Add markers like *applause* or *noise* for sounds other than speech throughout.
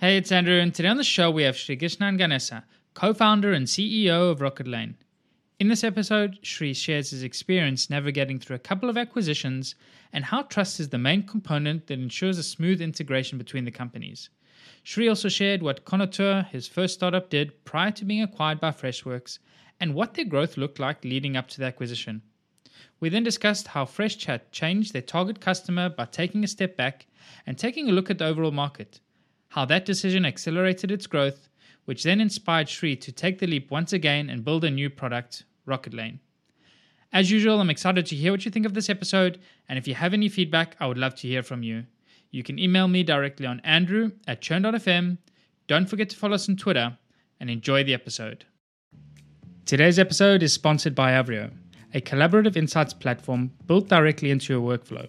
Hey, it's Andrew, and today on the show we have Srikrishnan Ganesan, co founder and CEO of Rocketlane. In this episode, Sri shares his experience navigating through a couple of acquisitions and how trust is the main component that ensures a smooth integration between the companies. Sri also shared what Konotor, his first startup, did prior to being acquired by Freshworks and what their growth looked like leading up to the acquisition. We then discussed how Freshchat changed their target customer by taking a step back and taking a look at the overall market, how that decision accelerated its growth, which then inspired Sri to take the leap once again and build a new product, Rocketlane. As usual, I'm excited to hear what you think of this episode, and if you have any feedback, I would love to hear from you. You can email me directly on andrew at churn.fm. Don't forget to follow us on Twitter, and enjoy the episode. Today's episode is sponsored by Avrio a collaborative insights platform built directly into your workflow.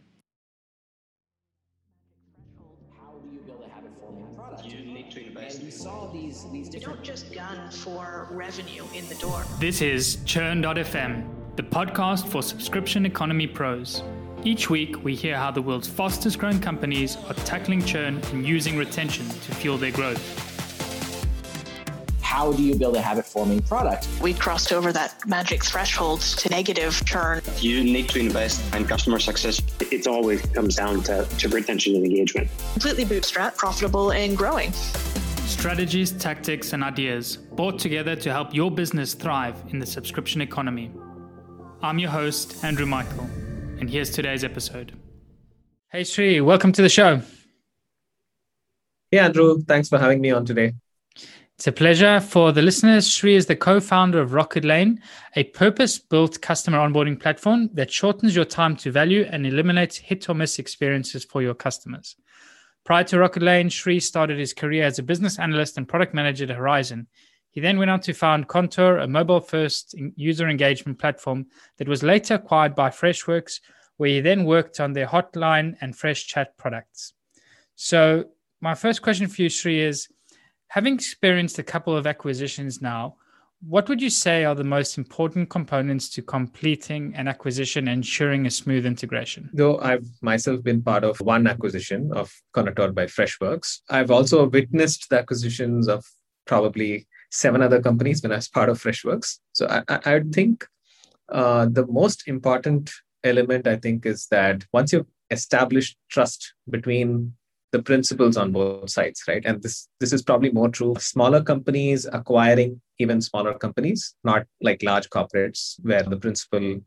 Don't just gun for revenue in the door. This is Churn.fm, the podcast for subscription economy pros. Each week, we hear how the world's fastest growing companies are tackling churn and using retention to fuel their growth. How do you build a habit forming product? We crossed over that magic threshold to negative churn. You need to invest in customer success. It always comes down to, to retention and engagement. Completely bootstrap, profitable, and growing strategies, tactics, and ideas brought together to help your business thrive in the subscription economy. I'm your host, Andrew Michael, and here's today's episode. Hey, Sri, welcome to the show. Hey, Andrew. Thanks for having me on today. It's a pleasure. For the listeners, Sri is the co founder of Rocketlane, a purpose built customer onboarding platform that shortens your time to value and eliminates hit or miss experiences for your customers. Prior to Rocketlane, Sri started his career as a business analyst and product manager at Horizon. He then went on to found Konotor, a mobile first user engagement platform that was later acquired by Freshworks, where he then worked on their hotline and fresh chat products. So, my first question for you, Sri, is having experienced a couple of acquisitions now, what would you say are the most important components to completing an acquisition ensuring a smooth integration? Though I've myself been part of one acquisition of Konotor by Freshworks, I've also witnessed the acquisitions of probably seven other companies when I was part of Freshworks. So I, I, I think uh, the most important element, I think, is that once you've established trust between the principals on both sides, right? And this this is probably more true smaller companies acquiring even smaller companies, not like large corporates where the principal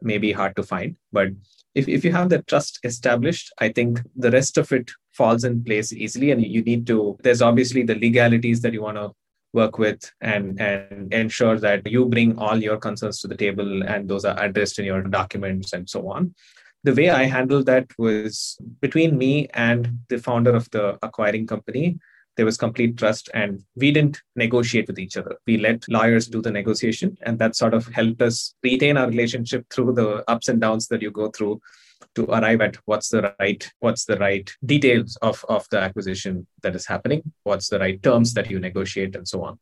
may be hard to find. But if, if you have that trust established, I think the rest of it falls in place easily. And you need to, there's obviously the legalities that you want to work with and and ensure that you bring all your concerns to the table and those are addressed in your documents and so on the way I handled that was between me and the founder of the acquiring company, there was complete trust and we didn't negotiate with each other. We let lawyers do the negotiation and that sort of helped us retain our relationship through the ups and downs that you go through to arrive at what's the right what's the right details of, of the acquisition that is happening what's the right terms that you negotiate and so on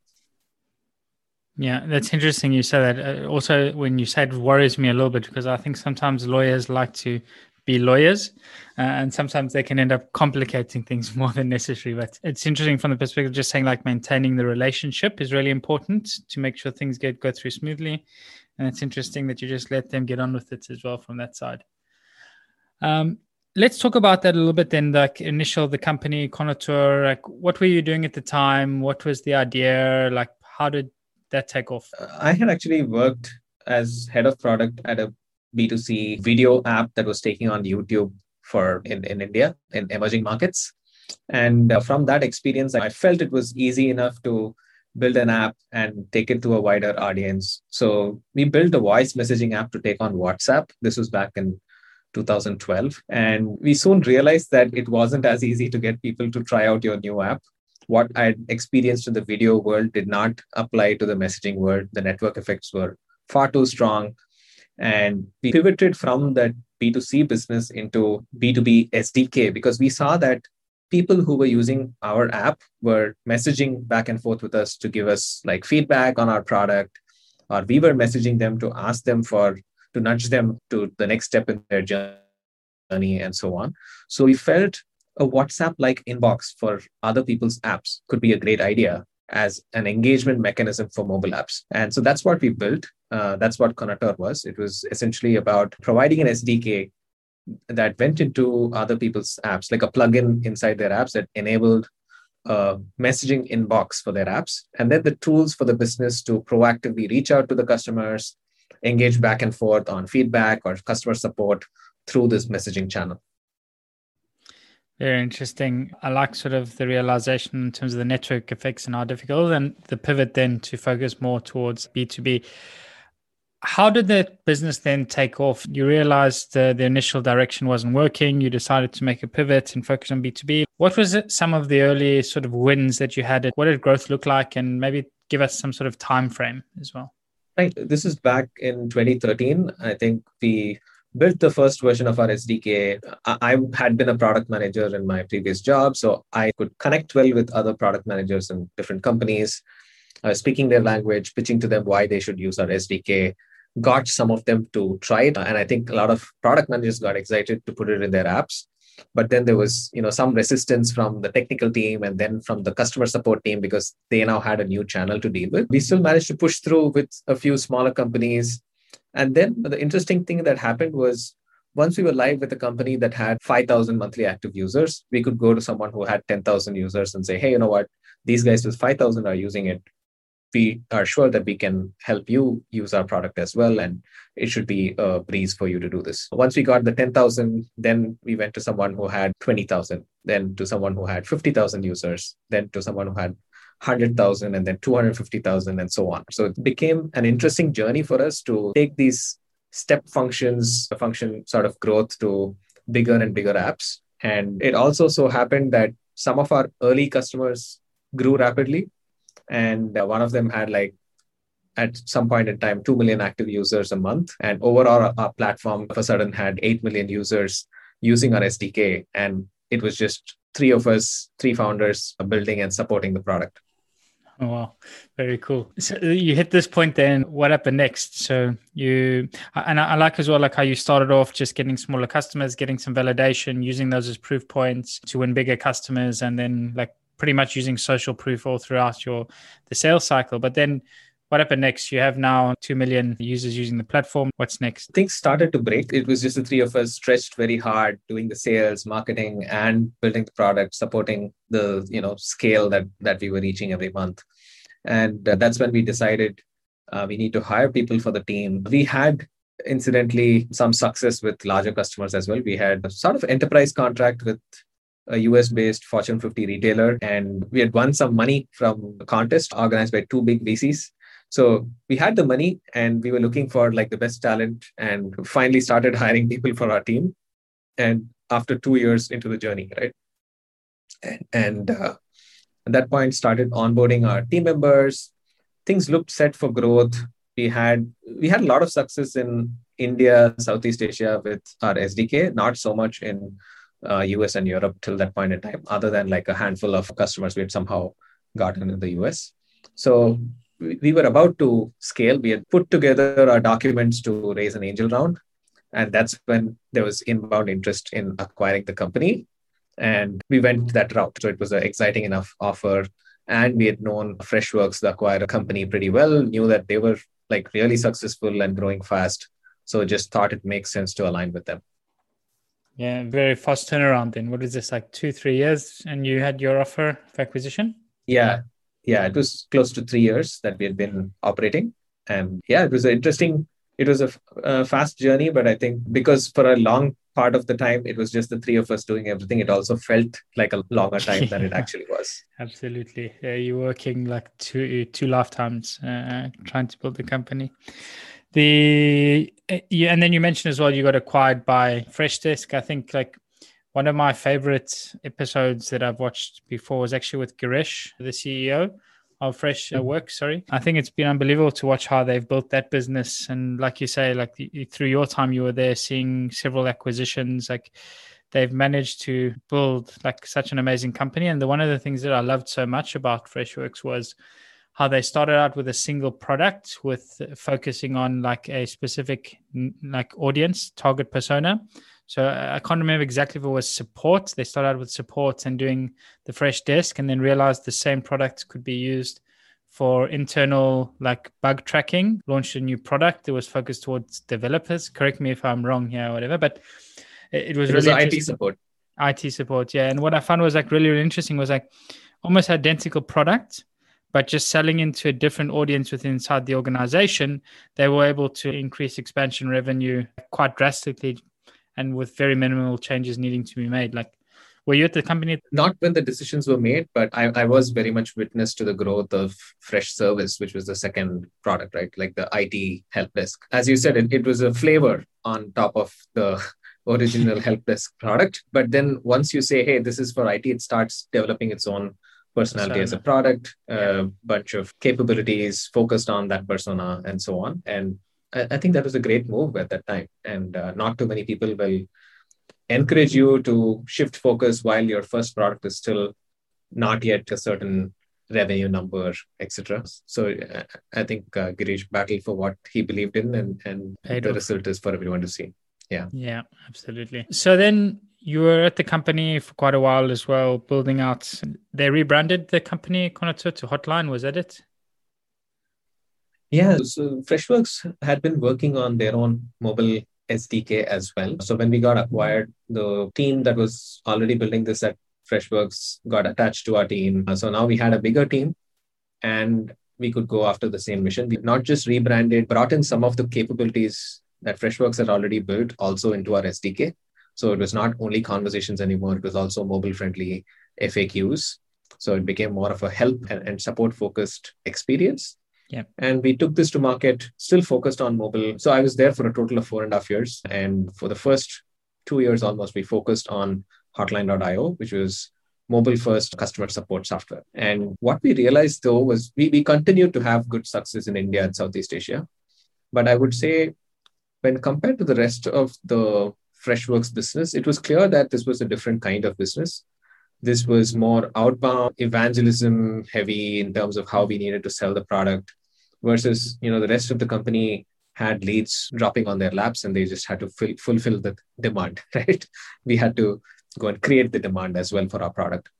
yeah, that's interesting. You said that. Uh, also, when you said worries me a little bit because I think sometimes lawyers like to be lawyers, uh, and sometimes they can end up complicating things *laughs* more than necessary. But it's interesting from the perspective of just saying like maintaining the relationship is really important to make sure things get go through smoothly. And it's interesting that you just let them get on with it as well from that side. Um, let's talk about that a little bit then. Like initial the company Konotor, like what were you doing at the time? What was the idea? Like how did that take off? I had actually worked as head of product at a B2C video app that was taking on YouTube for in, in India in emerging markets. And uh, from that experience, I felt it was easy enough to build an app and take it to a wider audience. So we built a voice messaging app to take on WhatsApp. This was back in 2012. And we soon realized that it wasn't as easy to get people to try out your new app what I'd experienced in the video world did not apply to the messaging world. The network effects were far too strong. And we pivoted from that B2C business into B2B SDK because we saw that people who were using our app were messaging back and forth with us to give us like feedback on our product, or we were messaging them to ask them for to nudge them to the next step in their journey and so on. So we felt a WhatsApp like inbox for other people's apps could be a great idea as an engagement mechanism for mobile apps. And so that's what we built. Uh, that's what Konotor was. It was essentially about providing an SDK that went into other people's apps, like a plugin inside their apps that enabled a messaging inbox for their apps, and then the tools for the business to proactively reach out to the customers, engage back and forth on feedback or customer support through this messaging channel. Very interesting. I like sort of the realization in terms of the network effects and how difficult, and the pivot then to focus more towards B2B. How did the business then take off? You realized uh, the initial direction wasn't working. You decided to make a pivot and focus on B2B. What was it, some of the early sort of wins that you had? What did growth look like? And maybe give us some sort of time frame as well. Right. This is back in 2013. I think we built the first version of our SDK. I had been a product manager in my previous job, so I could connect well with other product managers in different companies, uh, speaking their language, pitching to them why they should use our SDK. Got some of them to try it, and I think a lot of product managers got excited to put it in their apps. But then there was, you know, some resistance from the technical team and then from the customer support team because they now had a new channel to deal with. We still managed to push through with a few smaller companies and then the interesting thing that happened was once we were live with a company that had 5,000 monthly active users, we could go to someone who had 10,000 users and say, hey, you know what? These guys with 5,000 are using it. We are sure that we can help you use our product as well. And it should be a breeze for you to do this. Once we got the 10,000, then we went to someone who had 20,000, then to someone who had 50,000 users, then to someone who had 100,000 and then 250,000 and so on. So it became an interesting journey for us to take these step functions, a function sort of growth to bigger and bigger apps. And it also so happened that some of our early customers grew rapidly. And one of them had like at some point in time 2 million active users a month and overall our platform of a sudden had 8 million users using our sdk and it was just three of us three founders building and supporting the product Oh, wow. Very cool. So uh, you hit this point then. What happened next? So you, and I, like as well, like how you started off just getting smaller customers, getting some validation, using those as proof points to win bigger customers, and then like pretty much using social proof all throughout your the sales cycle. But then what happened next? You have now 2 million users using the platform. What's next? Things started to break. It was just the three of us stretched very hard doing the sales, marketing, and building the product, supporting the you know scale that that we were reaching every month. And uh, that's when we decided uh, we need to hire people for the team. We had incidentally some success with larger customers as well. We had a sort of enterprise contract with a US based Fortune 50 retailer, and we had won some money from a contest organized by two big VCs. So we had the money and we were looking for like the best talent and finally started *laughs* hiring people for our team. And after two years into the journey, right? And, and uh, at that point, started onboarding our team members. Things looked set for growth. We had we had a lot of success in India, Southeast Asia with our SDK, not so much in uh, US and Europe till that point in time, other than like a handful of customers we had somehow gotten in the US. So we were about to scale. We had put together our documents to raise an angel round. And that's when there was inbound interest in acquiring the company. And mm-hmm. we went that route. So it was an exciting enough offer. And we had known Freshworks, the acquirer company, pretty well, knew that they were like really successful and growing fast. So just thought it makes sense to align with them. Yeah, very fast turnaround then. What is this, like two, three years? And you had your offer of acquisition? Yeah, yeah, it was close to three years that we had been operating. And yeah, it was an interesting, it was a, a fast journey, but I think because for a long part of the time it was just the three of us doing everything, it also felt like a longer *laughs* time yeah, than it actually was. Absolutely. Yeah, you're working like two two lifetimes uh, trying to build the company. The yeah, and then you mentioned as well you got acquired by Freshdesk. I think like one of my favorite episodes that I've watched before was actually with Girish, the CEO of Fresh uh, Works. Sorry, I think it's been unbelievable to watch how they've built that business. And like you say, like through your time, you were there seeing several acquisitions. Like they've managed to build like such an amazing company. And the one of the things that I loved so much about Freshworks was how they started out with a single product with focusing on like a specific like audience target persona so uh, i can't remember exactly if it was support. They started out with support and doing the freshdesk and then realized the same product could be used for internal like bug tracking launched a new product. That was focused towards developers. Correct me if i'm wrong here or whatever but it, it was it really was IT support. IT support yeah. And what I found was like really, really interesting was like almost identical product but just selling into a different audience within inside the organization, they were able to increase expansion revenue quite drastically and with very minimal changes needing to be made. Like, were you at the company? Not when the decisions were made, but I, I was very much witness to the growth of Freshservice, which was the second product, right? Like the IT help desk. As you said, it, it was a flavor on top of the *laughs* original help desk product. But then once you say, hey, this is for IT, it starts developing its own personality as a product, a yeah. bunch of capabilities focused on that persona, and so on. And I, I think that was a great move at that time. And uh, not too many people will encourage you to shift focus while your first product is still not yet a certain revenue number, etc. So uh, I think uh, Girish battled for what he believed in, and and the off. result is for everyone to see. Yeah. Yeah, absolutely. So then you were at the company for quite a while as well, building out. They rebranded the company Konotor to Hotline. Was that it? Yeah. So Freshworks had been working on their own mobile SDK as well. So when we got acquired, the team that was already building this at Freshworks got attached to our team. Uh, so now we had a bigger team and we could go after the same mission. We not just rebranded, brought in some of the capabilities that Freshworks had already built also into our SDK. So it was not only conversations anymore, it was also mobile friendly FAQs. So it became more of a help and, and support focused experience. Yeah. And we took this to market, still focused on mobile. So I was there for a total of four and a half years. And for the first two years almost, we focused on hotline.io, which was mobile first customer support software. And what we realized though was we, we continued to have good success in India and Southeast Asia. But I would say when compared to the rest of the Freshworks business, it was clear that this was a different kind of business. This was more outbound evangelism heavy in terms of how we needed to sell the product versus, you know, the rest of the company had leads dropping on their laps and they just had to fill, fulfill the demand, *laughs* right? We had to go and create the demand as well for our product.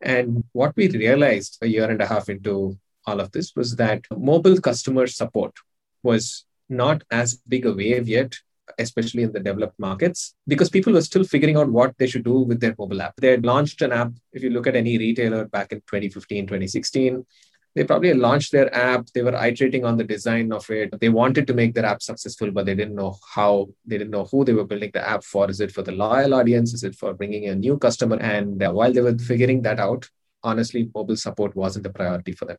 And what we realized a year and a half into all of this was that mobile customer support was not as big a wave yet especially in the developed markets, because people were still figuring out what they should do with their mobile app. They had launched an app. If you look at any retailer back in 2015, 2016, they probably launched their app. They were iterating on the design of it. They wanted to make their app successful, but they didn't know how. They didn't know who they were building the app for. Is it for the loyal audience? Is it for bringing a new customer? And uh, while they were figuring that out, honestly, mobile support wasn't a priority for them.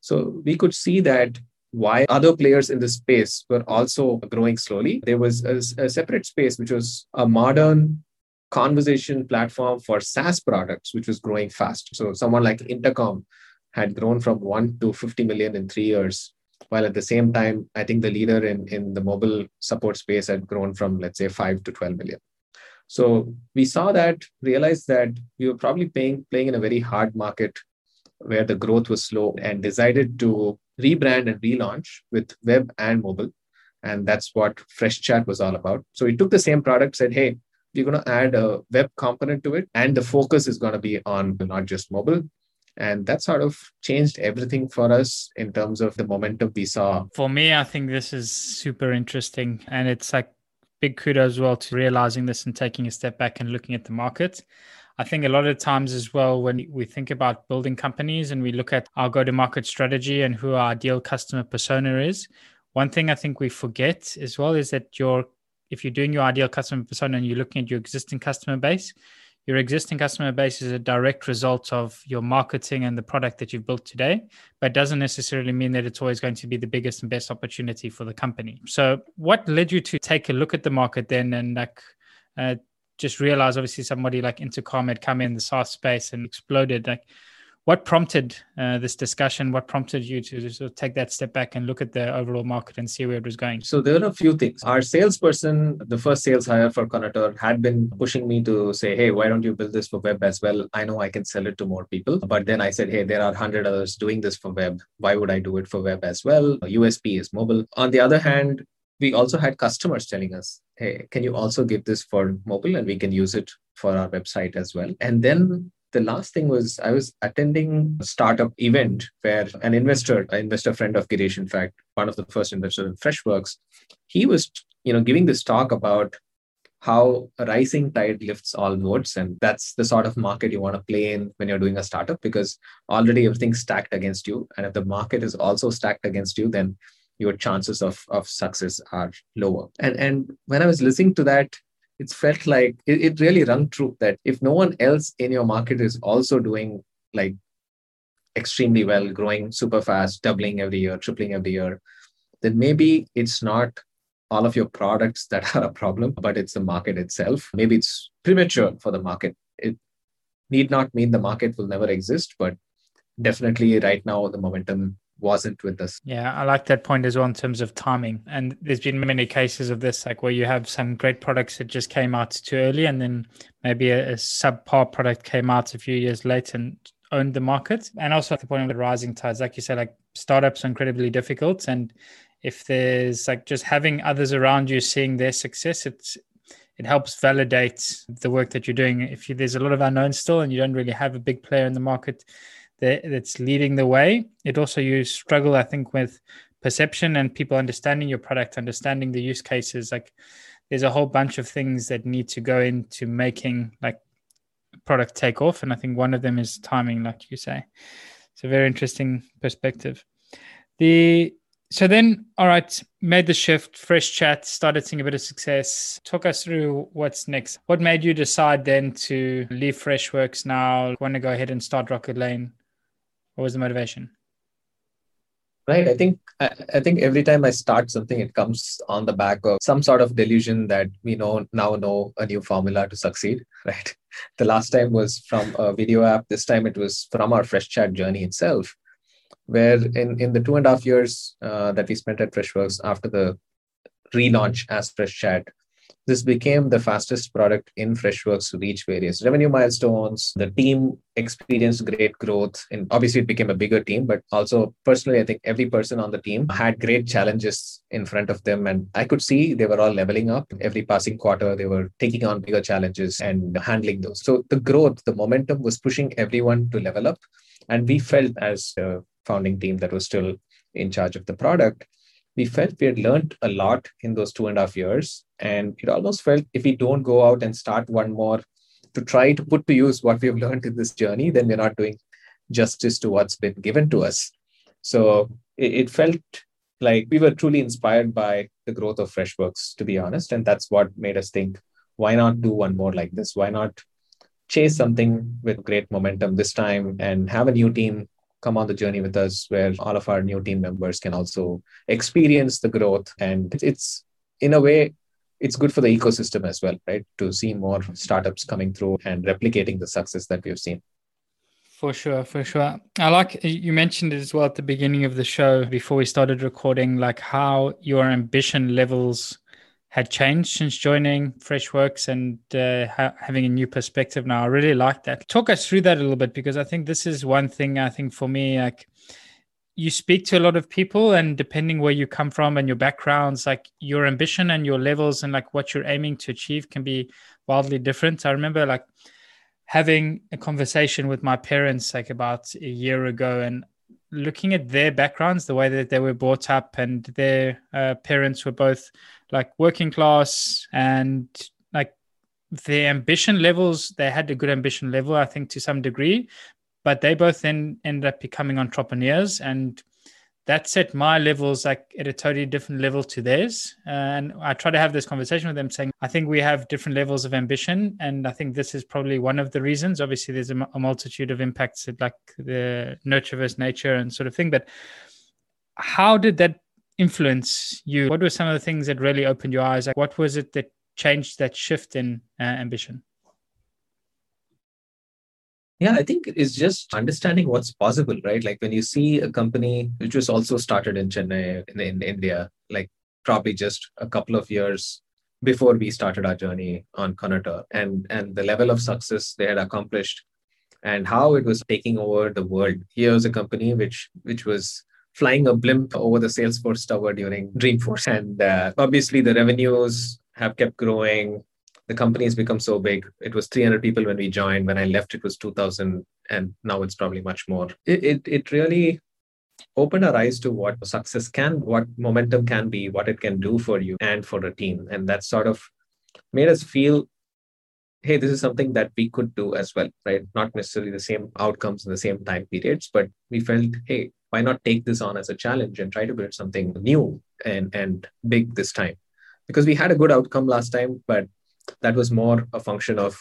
So we could see that why other players in the space were also growing slowly. There was a, a, separate space, which was a modern conversation platform for SaaS products, which was growing fast. So someone like Intercom had grown from one to 50 million in three years. While at the same time, I think the leader in, in the mobile support space had grown from, let's say, five to 12 million. So we saw that, realized that we were probably playing, playing in a very hard market where the growth was slow and decided to rebrand and relaunch with web and mobile. And that's what Freshchat was all about. So we took the same product, said, hey, we're going to add a web component to it. And the focus is going to be on not just mobile. And that sort of changed everything for us in terms of the momentum we saw. For me, I think this is super interesting. And it's like big kudos as well to realizing this and taking a step back and looking at the market. I think a lot of times as well, when we think about building companies and we look at our go to market strategy and who our ideal customer persona is, one thing I think we forget as well is that your if you're doing your ideal customer persona and you're looking at your existing customer base, your existing customer base is a direct result of your marketing and the product that you've built today, but doesn't necessarily mean that it's always going to be the biggest and best opportunity for the company. So, what led you to take a look at the market then and like uh, just realize obviously somebody like Intercom had come in the SaaS space and exploded. Like, what prompted uh, this discussion? What prompted you to sort of take that step back and look at the overall market and see where it was going? So there are a few things. Our salesperson, the first sales hire for Konotor, had been pushing me to say, "Hey, why don't you build this for web as well? I know I can sell it to more people." But then I said, "Hey, there are hundred others doing this for web. Why would I do it for web as well? USP is mobile." On the other hand, we also had customers telling us, "Hey, can you also give this for mobile, and we can use it for our website as well?" And then the last thing was I was attending a startup event where an investor, an investor friend of Girish, in fact, one of the first investors in Freshworks, he was, you know, giving this talk about how a rising tide lifts all boats. And that's the sort of market you want to play in when you're doing a startup because already everything's stacked against you. And if the market is also stacked against you, then your chances of, of success are lower. And and when I was listening to that, it's felt like it, it really rung true that if no one else in your market is also doing like extremely well, growing super fast, doubling every year, tripling every year, then maybe it's not all of your products that *laughs* are a problem, but it's the market itself. Maybe it's premature for the market. It need not mean the market will never exist, but definitely right now the momentum wasn't with us. Yeah, I like that point as well in terms of timing. And there's been many cases of this, like where you have some great products that just came out too early, and then maybe a, a subpar product came out a few years later and owned the market. And also at the point of the rising tides, like you said, like startups are incredibly difficult. And if there's like just having others around you seeing their success, it's it helps validate the work that you're doing. If you, there's a lot of unknown still, and you don't really have a big player in the market that's leading the way. It also you struggle, I think, with perception and people understanding your product, understanding the use cases. Like there's a whole bunch of things that need to go into making like product take off. And I think one of them is timing, like you say. It's a very interesting perspective. The so then, all right, made the shift, freshchat, started seeing a bit of success. Talk us through what's next. What made you decide then to leave Freshworks now, want to go ahead and start Rocketlane? What was the motivation? Right. I think I, I think every time I start something, it comes on the back of some sort of delusion that we know now know a new formula to succeed. *laughs* Right. The last time was from a video app. This time it was from our Freshchat journey itself, where in, in the two and a half years uh, that we spent at Freshworks after the relaunch as Freshchat, this became the fastest product in Freshworks to reach various revenue milestones. The team experienced great growth. And obviously, it became a bigger team, but also personally, I think every person on the team had great challenges in front of them. And I could see they were all leveling up. Every passing quarter, they were taking on bigger challenges and handling those. So the growth, the momentum was pushing everyone to level up. And we felt as a founding team that was still in charge of the product we felt we had learned a lot in those two and a half years. And it almost felt if we don't go out and start one more to try to put to use what we've *laughs* learned in this journey, then we're not doing justice to what's been given to us. So it, it felt like we were truly inspired by the growth of Freshworks, to be honest. And that's what made us think, why not do one more like this? Why not chase something with great momentum this time and have a new team come on the journey with us where all of our new team members can also experience the growth and it's in a way it's good for the ecosystem as well right to see more startups coming through and replicating the success that we've seen for sure for sure i like you mentioned it as well at the beginning of the show before we started recording like how your ambition levels had changed since joining Freshworks and uh, ha- having a new perspective now. I really like that. Talk us through that a little bit because I think this is one thing I think for me, like you speak to a lot of people and depending where you come from and your backgrounds, like your ambition and your levels and like what you're aiming to achieve can be wildly different. I remember like having a conversation with my parents like about a year ago and looking at their backgrounds, the way that they were brought up and their uh, parents were both like working class and like the ambition levels they had a good ambition level i think to some degree but they both then ended up becoming entrepreneurs and that set my levels like at a totally different level to theirs and i try to have this conversation with them saying i think we have different levels of ambition and i think this is probably one of the reasons obviously there's a, a multitude of impacts like the nurture versus nature and sort of thing but how did that influence you? What were some of the things that really opened your eyes? Like, what was it that changed that shift in uh, ambition? Yeah, I think it's just understanding what's possible, right? Like when you see a company which was also started in Chennai in, in India, like probably just a couple of years before we started our journey on Konotor and and the level of success they had accomplished and how it was taking over the world. Here's a company which which was flying a blimp over the Salesforce tower during Dreamforce, and uh, obviously the revenues have kept growing the company has become so big. It was 300 people when we joined. When I left, it was 2,000, and now it's probably much more. It, it, it really opened our eyes to what success can, what momentum can be, what it can do for you and for a team. And that sort of made us feel, hey, this is something that we could do as well, right? Not necessarily the same outcomes in the same time periods, but we felt, hey, why not take this on as a challenge and try to build something new and, and big this time? Because we had a good outcome last time, but that was more a function of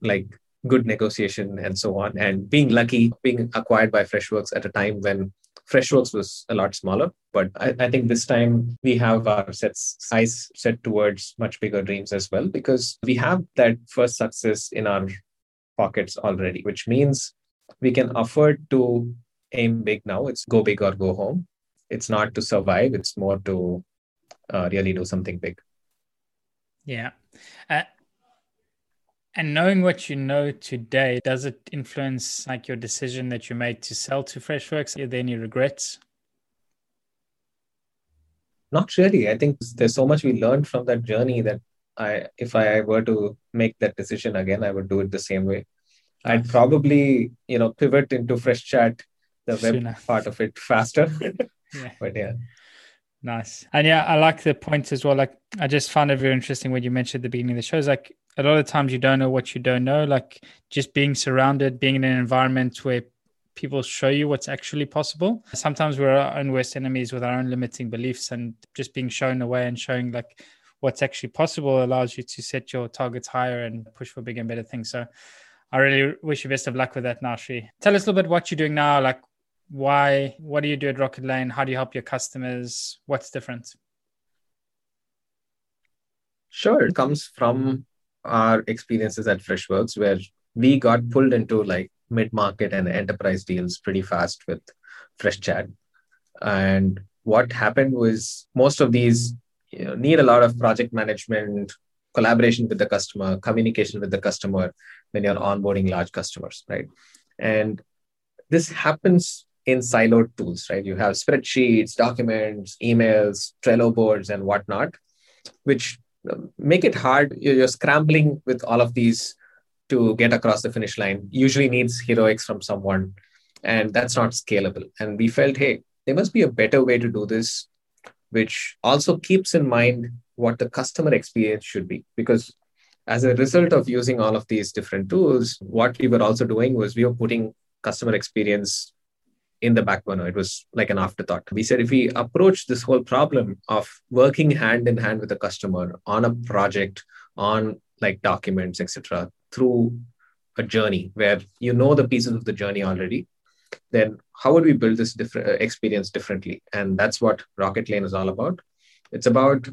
like good negotiation and so on. And being lucky being acquired by freshworks at a time when freshworks was a lot smaller. But I, I, think this time we have our sets size set towards much bigger dreams as well because we have that first success in our pockets already which means we can afford to aim big now. It's go big or go home. It's not to survive. It's more to uh, really do something big. Yeah uh, and knowing what you know today, does it influence like your decision that you made to sell to Freshworks? Are there any regrets? Not really. I think there's so much we learned from that journey that I, if I were to make that decision again, I would do it the same way. I'd probably, you know, pivot into Freshchat, the web part of it *laughs* faster. yeah. But yeah. Nice. And yeah, I like the point as well. Like, I just found it very interesting when you mentioned at the beginning of the show. Is like a lot of times you don't know what you don't know. Like, just being surrounded, being in an environment where people show you what's actually possible. Sometimes we're our own worst enemies with our own limiting beliefs, and just being shown the way and showing like what's actually possible allows you to set your targets higher and push for bigger and better things. So, I really wish you best of luck with that, Nashi. Tell us a little bit what you're doing now. Like, why what do you do at rocketlane? How do you help your customers? What's different sure it comes from our experiences at freshworks where we got pulled into like mid-market and enterprise deals pretty fast with freshchat and what happened was most of these you know, need a lot of project management collaboration with the customer communication with the customer when you're onboarding large customers right? And this happens in siloed tools, right? You have spreadsheets, documents, emails, Trello boards, and whatnot, which um, make it hard. You're scrambling with all of these to get across the finish line. Usually needs heroics from someone, and that's not scalable. And we felt, hey, there must be a better way to do this, which also keeps in mind what the customer experience should be. Because as a result of using all of these different tools, what we were also doing was we were putting customer experience in the back burner. It was like an afterthought. We said if we approach this whole problem of working hand in hand with the customer on a project, on like documents, etc., through a journey where you know the pieces of the journey already, then how would we build this different uh, experience differently? And that's what Rocketlane is all about. It's about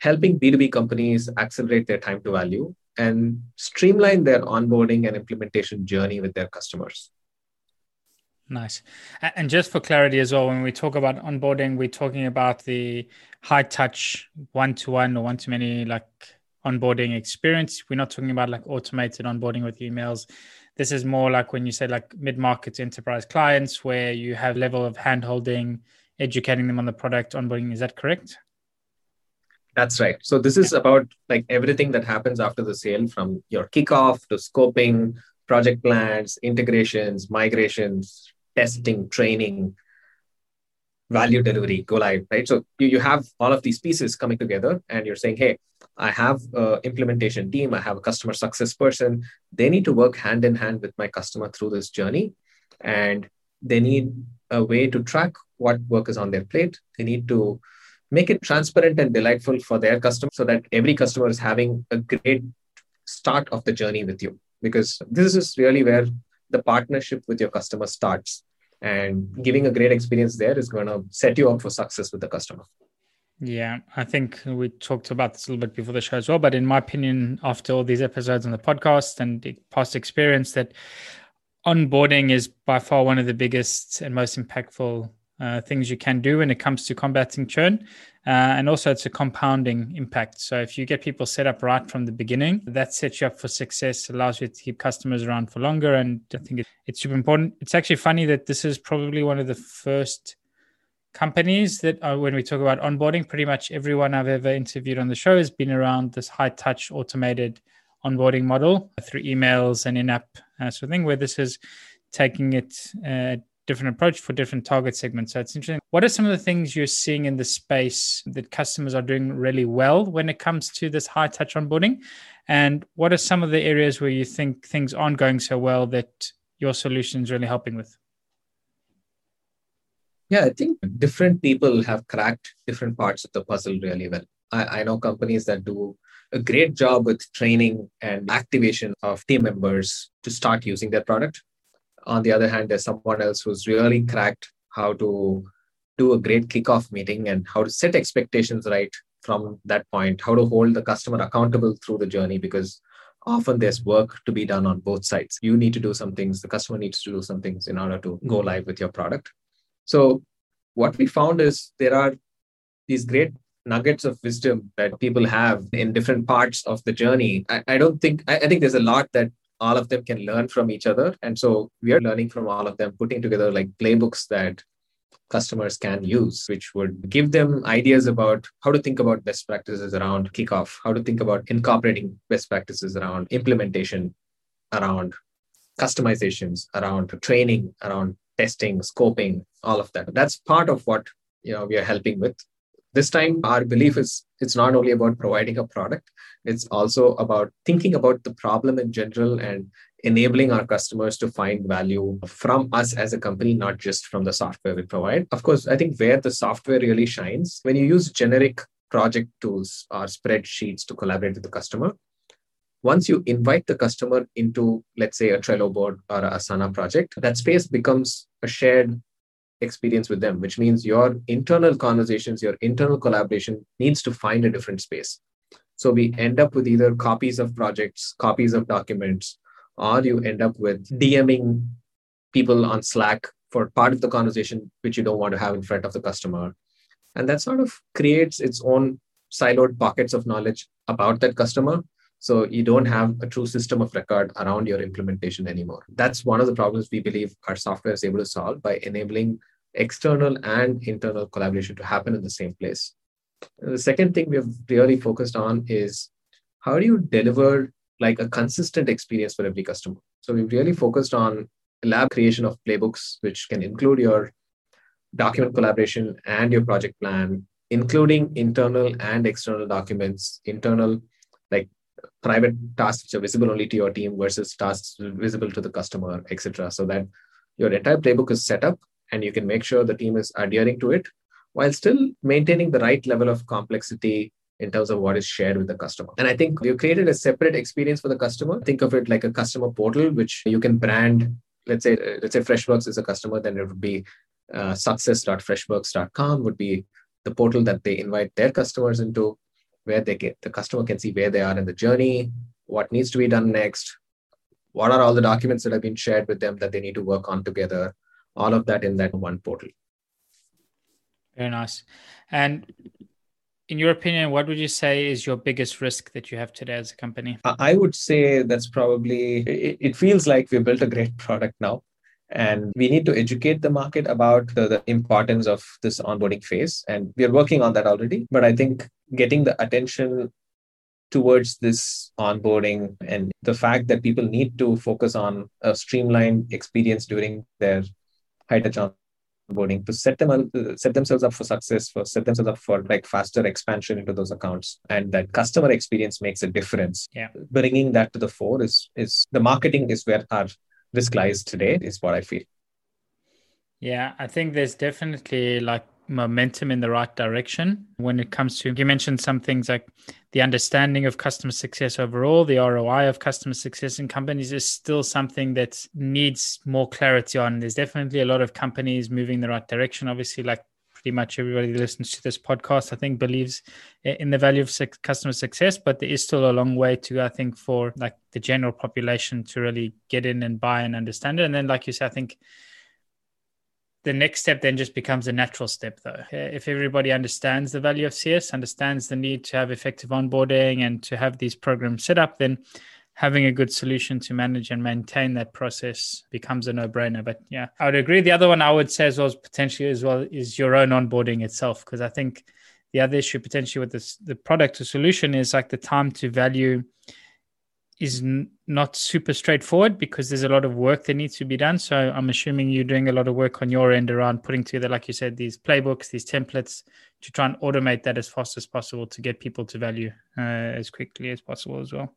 helping B2B companies accelerate their time to value and streamline their onboarding and implementation journey with their customers. Nice. And just for clarity as well, when we talk about onboarding, we're talking about the high touch one to one or one to many like onboarding experience. We're not talking about like automated onboarding with emails. This is more like when you say like mid market enterprise clients where you have level of hand holding, educating them on the product onboarding. Is that correct? That's right. So this is about like everything that happens after the sale from your kickoff to scoping, project plans, integrations, migrations, testing, training, value delivery, go live, right? So you, you have all of these pieces coming together and you're saying, hey, I have a implementation team, I have a customer success person. They need to work hand in hand with my customer through this journey. And they need a way to track what work is on their plate. They need to make it transparent and delightful for their customer so that every customer is having a great start of the journey with you. Because this is really where the partnership with your customer starts and giving a great experience there is going to set you up for success with the customer Yeah, I think we talked about this a little bit before the show as well. But in my opinion, after all these episodes on the podcast and past experience, that onboarding is by far one of the biggest and most impactful uh, things you can do when it comes to combating churn. Uh, and also, it's a compounding impact. So, if you get people set up right from the beginning, that sets you up for success, allows you to keep customers around for longer. And I think it, it's super important. It's actually funny that this is probably one of the first companies that are, when we talk about onboarding, pretty much everyone I've ever interviewed on the show has been around this high touch automated onboarding model through emails and in app uh, sort of thing, where this is taking it uh, different approach for different target segments. So it's interesting. What are some of the things you're seeing in the space that customers are doing really well when it comes to this high touch onboarding? And what are some of the areas where you think things aren't going so well that your solution is really helping with? Yeah, I think different people have cracked different parts of the puzzle really well. I, I know companies that do a great job with training and activation of team members to start using their product. On the other hand, there's someone else who's really cracked how to do a great kickoff meeting and how to set expectations right from that point, how to hold the customer accountable through the journey because often there's work to be done on both sides. You need to do some things, the customer needs to do some things in order to go mm-hmm. live with your product. So what we found is there are these great nuggets of wisdom that people have in different parts of the journey. I, I don't think I, I, think there's a lot that all of them can learn from each other. And so we are learning from all of them, putting together like playbooks that customers can use, which would give them ideas about how to think about best practices around kickoff, how to think about incorporating best practices around implementation, around customizations, around training, around testing, scoping, all of that. That's part of what you know we are helping with. This time, our belief is it's not only about providing a product, it's also about thinking about the problem in general and enabling our customers to find value from us as a company, not just from the software we provide. Of course, I think where the software really shines, when you use generic project tools or spreadsheets to collaborate with the customer, once you invite the customer into, let's say, a Trello board or a Asana project, that space becomes a shared experience with them, which means your internal conversations, your internal collaboration needs to find a different space. So we end up with either copies of projects, copies of documents, or you end up with DMing people on Slack for part of the conversation which you don't want to have in front of the customer. And that sort of creates its own siloed pockets of knowledge about that customer so you don't have a true system of record around your implementation anymore. That's one of the problems we believe our software is able to solve by enabling external and internal collaboration to happen in the same place. The second thing we have really focused on is how do you deliver like a consistent experience for every customer? So we've really focused on lab creation of playbooks, which can include your document collaboration and your project plan, including internal and external documents, internal like private tasks which are visible only to your team versus tasks visible to the customer, etc. So that your entire playbook is set up and you can make sure the team is adhering to it while still maintaining the right level of complexity in terms of what is shared with the customer. And I think we've created a separate experience for the customer. Think of it like a customer portal, which you can brand. Let's say, let's say Freshworks is a customer, then it would be uh, success.freshworks.com would be the portal that they invite their customers into where they get the customer can see where they are in the journey, what needs to be done next, what are all the documents that have been shared with them that they need to work on together, all of that in that one portal. Very nice. And in your opinion, what would you say is your biggest risk that you have today as a company? I would say that's probably, it, it feels like we built a great product now. And mm-hmm. we need to educate the market about the, the, importance of this onboarding phase. And we are working on that already. But I think getting the attention towards this onboarding and the fact that people need to focus on a streamlined experience during their high touch onboarding to set them set themselves up for success for set themselves up for like faster expansion into those accounts and that customer experience makes a difference yeah bringing that to the fore is is the marketing is where our risk lies today is what i feel. Yeah i think there's definitely like momentum in the right direction when it comes to you mentioned some things like the understanding of customer success overall the roi of customer success in companies is still something that needs more clarity on. There's definitely a lot of companies moving the right direction obviously like pretty much everybody that listens to this podcast, I think, believes in the value of customer success, but there is still a long way to, I think, for like the general population to really get in and buy and understand it. And then, like you said, I think the next step then just becomes a natural step though if everybody understands the value of cs understands the need to have effective onboarding and to have these programs set up then having a good solution to manage and maintain that process becomes a no-brainer but yeah i would agree the other one i would say as well as potentially as well is your own onboarding itself because i think the other issue potentially with this the product or solution is like the time to value is n- not super straightforward because there's a lot of work that needs to be done. So I'm assuming you're doing a lot of work on your end around putting together, like you said, these playbooks, these templates to try and automate that as fast as possible to get people to value uh, as quickly as possible as well.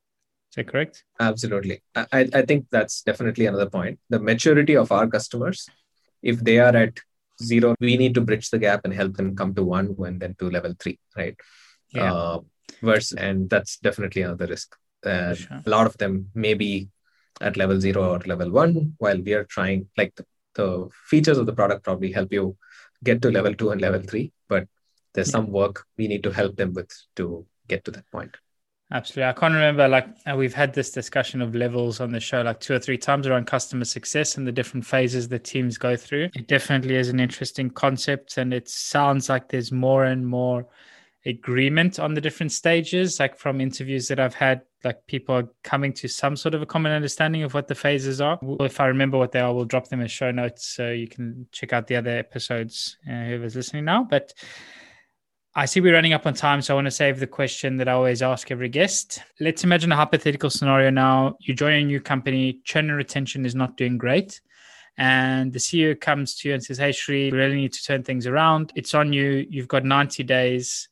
Is that correct? Absolutely. I, I think that's definitely another point. The maturity of our customers, if they are at zero, we need to bridge the gap and help them come to one and then to level three, right? Yeah. Uh, verse, and that's definitely another risk that sure. a lot of them may be at level zero or level one, while we are trying, like the, the features of the product probably help you get to level two and level three, but there's yeah. some work we need to help them with to get to that point. Absolutely. I can't remember, like, uh, we've had this discussion of levels on the show like two or three times around customer success and the different phases that teams go through. It definitely is an interesting concept, and it sounds like there's more and more agreement on the different stages like from interviews that i've had like people are coming to some sort of a common understanding of what the phases are if i remember what they are we'll drop them as show notes so you can check out the other episodes uh, whoever's listening now but I see we're running up on time, so I want to save the question that I always ask every guest. Let's imagine a hypothetical scenario now. You join a new company, churn and retention is not doing great and the CEO comes to you and says, Hey, Shri, we really need to turn things around. It's on you. You've got 90 days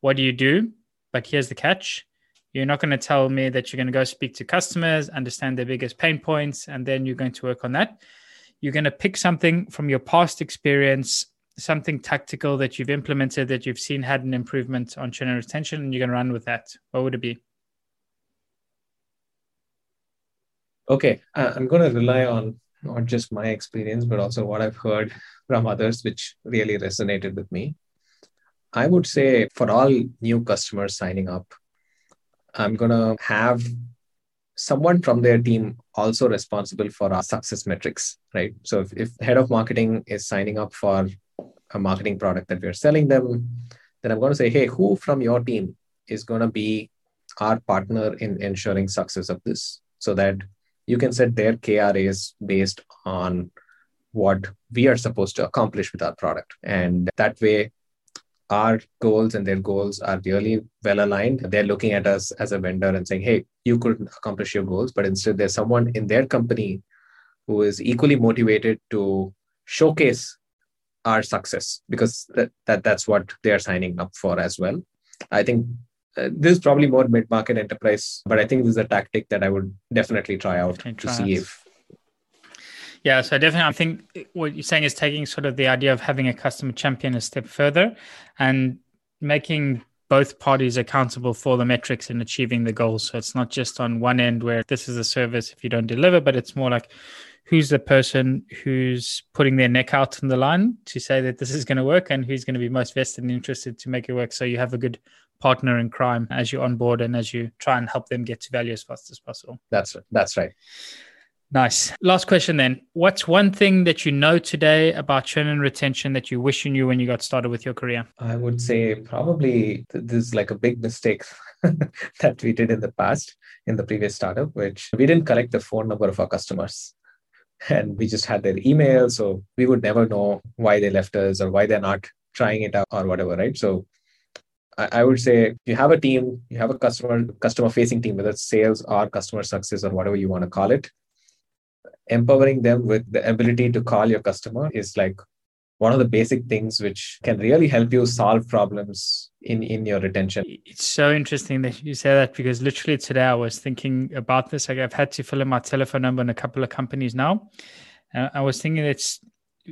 what do you do? But here's the catch you're not going to tell me that you're going to go speak to customers, understand their biggest pain points, and then you're going to work on that. You're going to pick something from your past experience, something tactical that you've implemented that you've seen had an improvement on churn and retention, and you're going to run with that. What would it be? Okay, I'm going to rely on not just my experience, but also what I've heard from others, which really resonated with me. I would say for all new customers signing up, I'm going to have someone from their team also responsible for our success metrics, right? So if, if head of marketing is signing up for a marketing product that we're selling them, then I'm going to say, hey, who from your team is going to be our partner in ensuring success of this so that you can set their KRAs based on what we are supposed to accomplish with our product. And that way, our goals and their goals are really well aligned. They're looking at us as a vendor and saying, hey, you could accomplish your goals, but instead there's someone in their company who is equally motivated to showcase our success because that, that that's what they're signing up for as well. I think uh, this is probably more mid-market enterprise, but I think this is a tactic that I would definitely try out try to see if yeah, so definitely, I think what you're saying is taking sort of the idea of having a customer champion a step further and making both parties accountable for the metrics and achieving the goals. So it's not just on one end where this is a service if you don't deliver, but it's more like who's the person who's putting their neck out on the line to say that this is going to work and who's going to be most vested and interested to make it work. So you have a good partner in crime as you onboard and as you try and help them get to value as fast as possible. That's right. that's right. Nice. Last question then. What's one thing that you know today about churn and retention that you wish you knew when you got started with your career? I would say probably this is like a big mistake *laughs* that we did in the past in the previous startup, which we didn't collect the phone number of our customers. And we just had their email. So we would never know why they left us or why they're not trying it out or whatever, right? So I would say you have a team, you have a customer customer facing team, whether it's sales or customer success or whatever you want to call it empowering them with the ability to call your customer is like one of the basic things which can really help you solve problems in in your retention. It's so interesting that you say that because literally today i was thinking about this. Like i've had to fill in my telephone number in a couple of companies now. Uh, i was thinking it's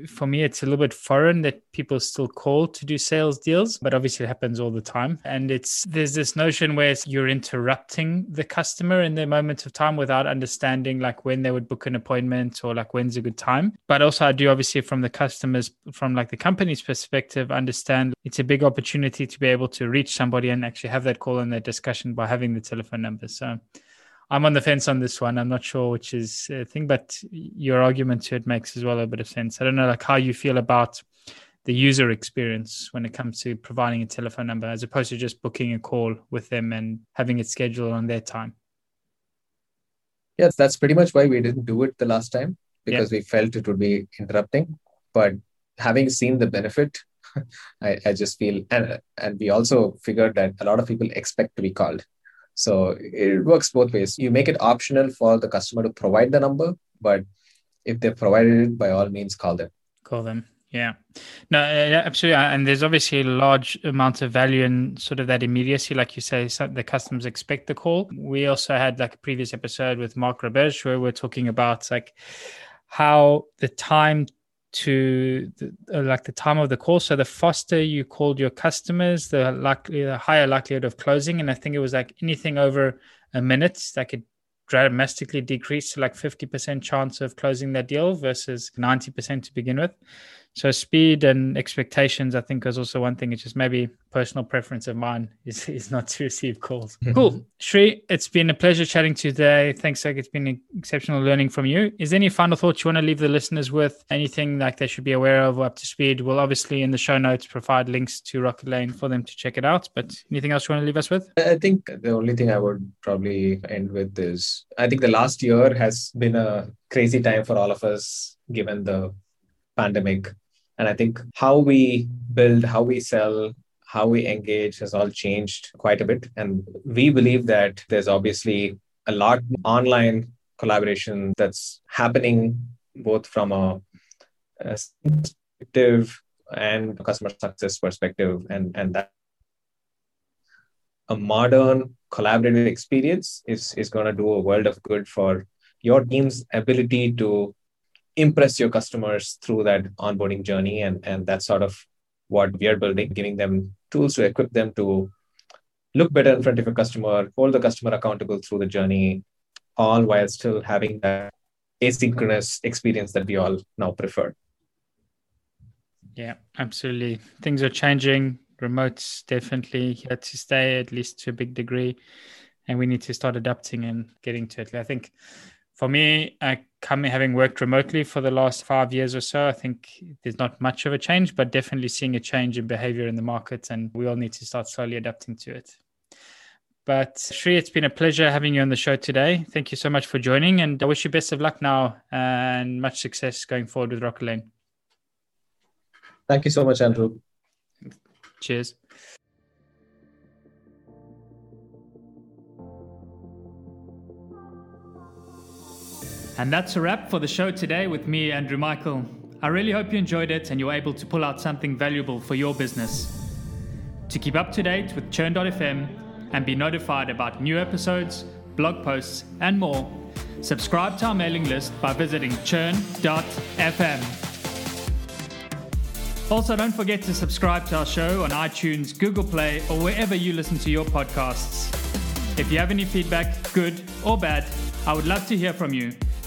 for me, it's a little bit foreign that people still call to do sales deals, but obviously it happens all the time. And it's there's this notion where you're interrupting the customer in their moment of time without understanding like when they would book an appointment or like when's a good time. But also, I do obviously from the customers, from like the company's perspective, understand it's a big opportunity to be able to reach somebody and actually have that call and that discussion by having the telephone number. So I'm on the fence on this one. I'm not sure which is a thing, but your argument to it makes as well a bit of sense. I don't know like how you feel about the user experience when it comes to providing a telephone number as opposed to just booking a call with them and having it scheduled on their time. Yes, that's pretty much why we didn't do it the last time because we felt it would be interrupting. But having seen the benefit, *laughs* I, I just feel and and we also figured that a lot of people expect to be called so it works both ways. You make it optional for the customer to provide the number, but if they provided it, by all means, call them. Call them. Yeah. No, uh, absolutely. And there's obviously a large amount of value in sort of that immediacy. Like you say, the customers expect the call. We also had like a previous episode with Mark Roberge where we're talking about like how the time to the, uh, like the time of the call. So the faster you called your customers, the likely the higher likelihood of closing. And I think it was like anything over a minute that could dramatically decrease to like 50% chance of closing that deal versus 90% to begin with. So speed and expectations, I think, is also one thing. It's just maybe personal preference of mine *laughs* is, is not to receive calls. Mm-hmm. cool. Shri, it's been a pleasure chatting today. Thanks, like it's been exceptional learning from you. Is there any final thoughts you want to leave the listeners with? Anything like they should be aware of or up to speed? We'll obviously in the show notes provide links to Rocketlane for them to check it out. But anything else you want to leave us with? I think the only thing I would probably end with is I think the last year has been a crazy time for all of us given the pandemic and I think how we build, how we sell, how we engage has all changed quite a bit. And we believe that there's obviously a lot online collaboration that's happening both from a, a perspective and customer success perspective and and that a modern collaborative experience is is going to do a world of good for your team's ability to impress your customers through that onboarding journey and and that's sort of what we are building giving them tools to equip them to look better in front of a customer hold the customer accountable through the journey all while still having that asynchronous experience that we all now prefer. Yeah absolutely. Things are changing. Remote's definitely here to stay at least to a big degree and we need to start adapting and getting to it. I think for me, uh, coming having worked remotely for the last five years or so, I think there's not much of a change, but definitely seeing a change in behavior in the market, and we all need to start slowly adapting to it. But Shri, it's been a pleasure having you on the show today. Thank you so much for joining, and I wish you best of luck now and much success going forward with Rocketlane. Thank you so much, Andrew. Cheers. And that's a wrap for the show today with me, Andrew Michael. I really hope you enjoyed it and you're able to pull out something valuable for your business. To keep up to date with Churn.fm and be notified about new episodes, blog posts, and more, subscribe to our mailing list by visiting churn.fm. Also, don't forget to subscribe to our show on iTunes, Google Play, or wherever you listen to your podcasts. If you have any feedback, good or bad, I would love to hear from you